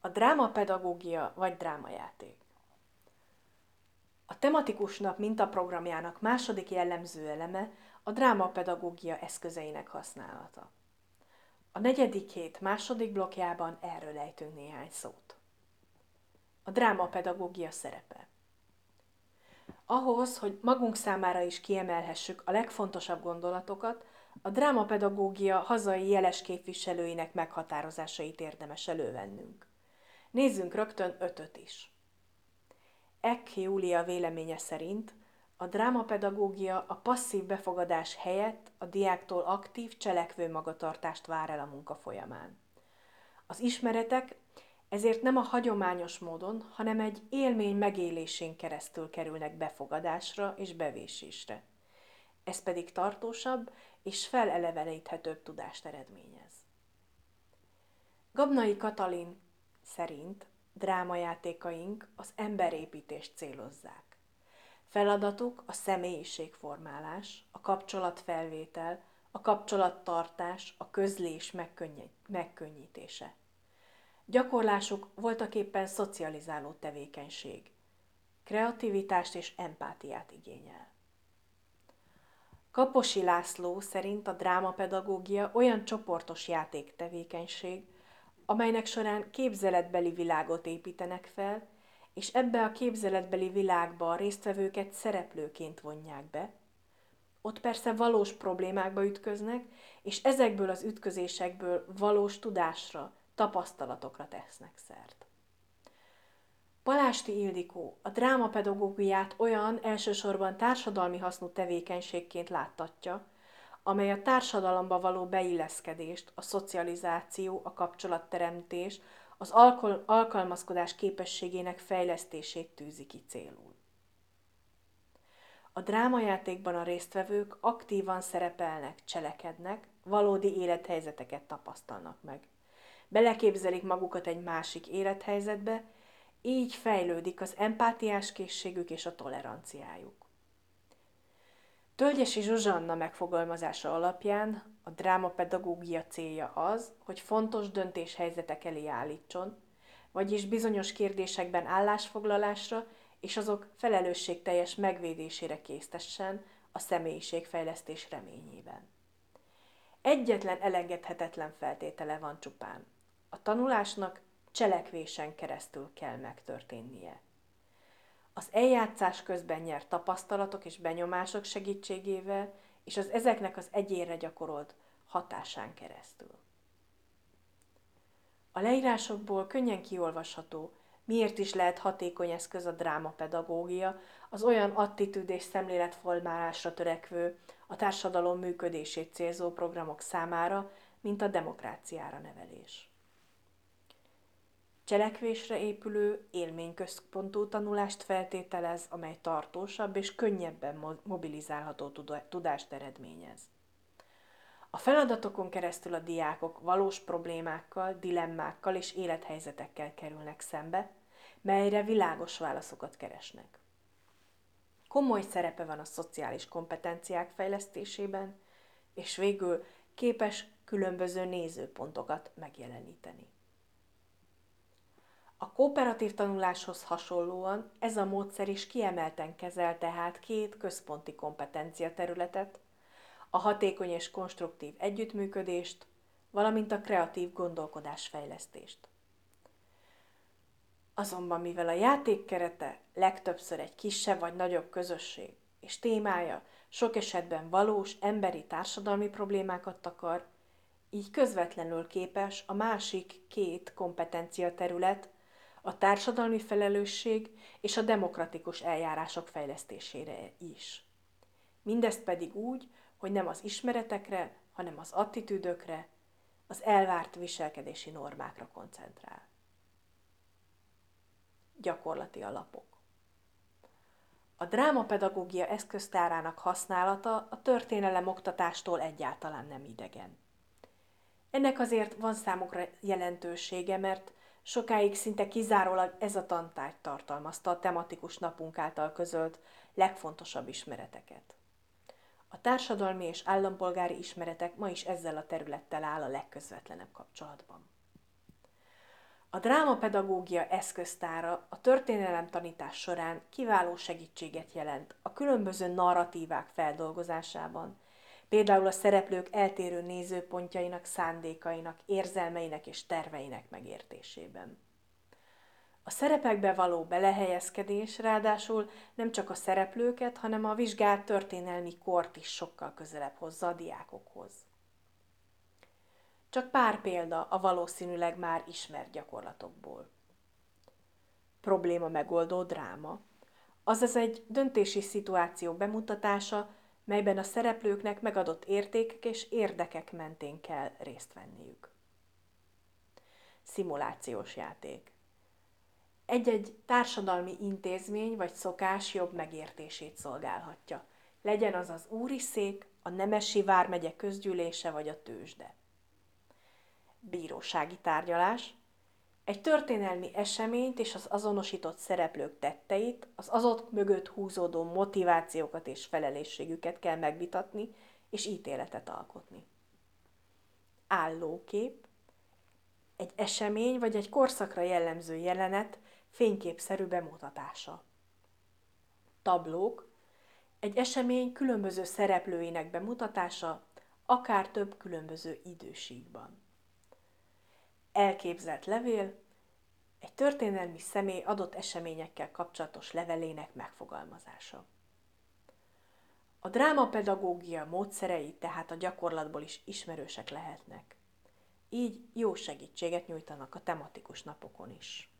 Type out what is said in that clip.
A drámapedagógia vagy drámajáték. A tematikus nap mintaprogramjának második jellemző eleme a drámapedagógia eszközeinek használata. A negyedik hét második blokkjában erről ejtünk néhány szót. A drámapedagógia szerepe. Ahhoz, hogy magunk számára is kiemelhessük a legfontosabb gondolatokat, a drámapedagógia hazai jeles képviselőinek meghatározásait érdemes elővennünk. Nézzünk rögtön ötöt is. Ek Júlia véleménye szerint a drámapedagógia a passzív befogadás helyett a diáktól aktív, cselekvő magatartást vár el a munka folyamán. Az ismeretek ezért nem a hagyományos módon, hanem egy élmény megélésén keresztül kerülnek befogadásra és bevésésre. Ez pedig tartósabb és feleleveníthetőbb tudást eredményez. Gabnai Katalin szerint drámajátékaink az emberépítést célozzák. Feladatuk a személyiségformálás, a kapcsolatfelvétel, a kapcsolattartás, a közlés megkönnyítése. Gyakorlásuk voltaképpen szocializáló tevékenység. Kreativitást és empátiát igényel. Kaposi László szerint a drámapedagógia olyan csoportos játéktevékenység, amelynek során képzeletbeli világot építenek fel, és ebbe a képzeletbeli világba a résztvevőket szereplőként vonják be. Ott persze valós problémákba ütköznek, és ezekből az ütközésekből valós tudásra, tapasztalatokra tesznek szert. Palásti Ildikó a drámapedagógiát olyan elsősorban társadalmi hasznú tevékenységként láttatja, amely a társadalomba való beilleszkedést, a szocializáció, a kapcsolatteremtés, az alkalmazkodás képességének fejlesztését tűzi ki célul. A drámajátékban a résztvevők aktívan szerepelnek, cselekednek, valódi élethelyzeteket tapasztalnak meg. Beleképzelik magukat egy másik élethelyzetbe, így fejlődik az empátiás készségük és a toleranciájuk. Tölgyesi Zsuzsanna megfogalmazása alapján a drámapedagógia célja az, hogy fontos döntéshelyzetek elé állítson, vagyis bizonyos kérdésekben állásfoglalásra és azok felelősségteljes megvédésére késztessen a személyiségfejlesztés reményében. Egyetlen elengedhetetlen feltétele van csupán. A tanulásnak cselekvésen keresztül kell megtörténnie. Az eljátszás közben nyert tapasztalatok és benyomások segítségével, és az ezeknek az egyénre gyakorolt hatásán keresztül. A leírásokból könnyen kiolvasható, miért is lehet hatékony eszköz a drámapedagógia, az olyan attitűd és szemléletformálásra törekvő, a társadalom működését célzó programok számára, mint a demokráciára nevelés. Cselekvésre épülő, élményközpontú tanulást feltételez, amely tartósabb és könnyebben mobilizálható tudást eredményez. A feladatokon keresztül a diákok valós problémákkal, dilemmákkal és élethelyzetekkel kerülnek szembe, melyre világos válaszokat keresnek. Komoly szerepe van a szociális kompetenciák fejlesztésében, és végül képes különböző nézőpontokat megjeleníteni. A kooperatív tanuláshoz hasonlóan ez a módszer is kiemelten kezel tehát két központi kompetencia területet, a hatékony és konstruktív együttműködést, valamint a kreatív gondolkodásfejlesztést. Azonban mivel a játék kerete legtöbbször egy kisebb vagy nagyobb közösség, és témája sok esetben valós emberi társadalmi problémákat takar, így közvetlenül képes a másik két kompetencia terület, a társadalmi felelősség és a demokratikus eljárások fejlesztésére is. Mindezt pedig úgy, hogy nem az ismeretekre, hanem az attitűdökre, az elvárt viselkedési normákra koncentrál. Gyakorlati alapok. A drámapedagógia eszköztárának használata a történelem oktatástól egyáltalán nem idegen. Ennek azért van számukra jelentősége, mert Sokáig szinte kizárólag ez a tantárgy tartalmazta a tematikus napunk által közölt legfontosabb ismereteket. A társadalmi és állampolgári ismeretek ma is ezzel a területtel áll a legközvetlenebb kapcsolatban. A drámapedagógia eszköztára a történelem tanítás során kiváló segítséget jelent a különböző narratívák feldolgozásában, például a szereplők eltérő nézőpontjainak, szándékainak, érzelmeinek és terveinek megértésében. A szerepekbe való belehelyezkedés ráadásul nem csak a szereplőket, hanem a vizsgált történelmi kort is sokkal közelebb hozza a diákokhoz. Csak pár példa a valószínűleg már ismert gyakorlatokból. Probléma megoldó dráma, azaz egy döntési szituáció bemutatása, melyben a szereplőknek megadott értékek és érdekek mentén kell részt venniük. Szimulációs játék. Egy-egy társadalmi intézmény vagy szokás jobb megértését szolgálhatja. Legyen az az úri szék, a Nemesi Vármegye közgyűlése vagy a tőzsde. Bírósági tárgyalás. Egy történelmi eseményt és az azonosított szereplők tetteit, az azok mögött húzódó motivációkat és felelősségüket kell megvitatni és ítéletet alkotni. Állókép. Egy esemény vagy egy korszakra jellemző jelenet fényképszerű bemutatása. Tablók. Egy esemény különböző szereplőinek bemutatása, akár több különböző időségben elképzelt levél, egy történelmi személy adott eseményekkel kapcsolatos levelének megfogalmazása. A drámapedagógia módszerei tehát a gyakorlatból is ismerősek lehetnek. Így jó segítséget nyújtanak a tematikus napokon is.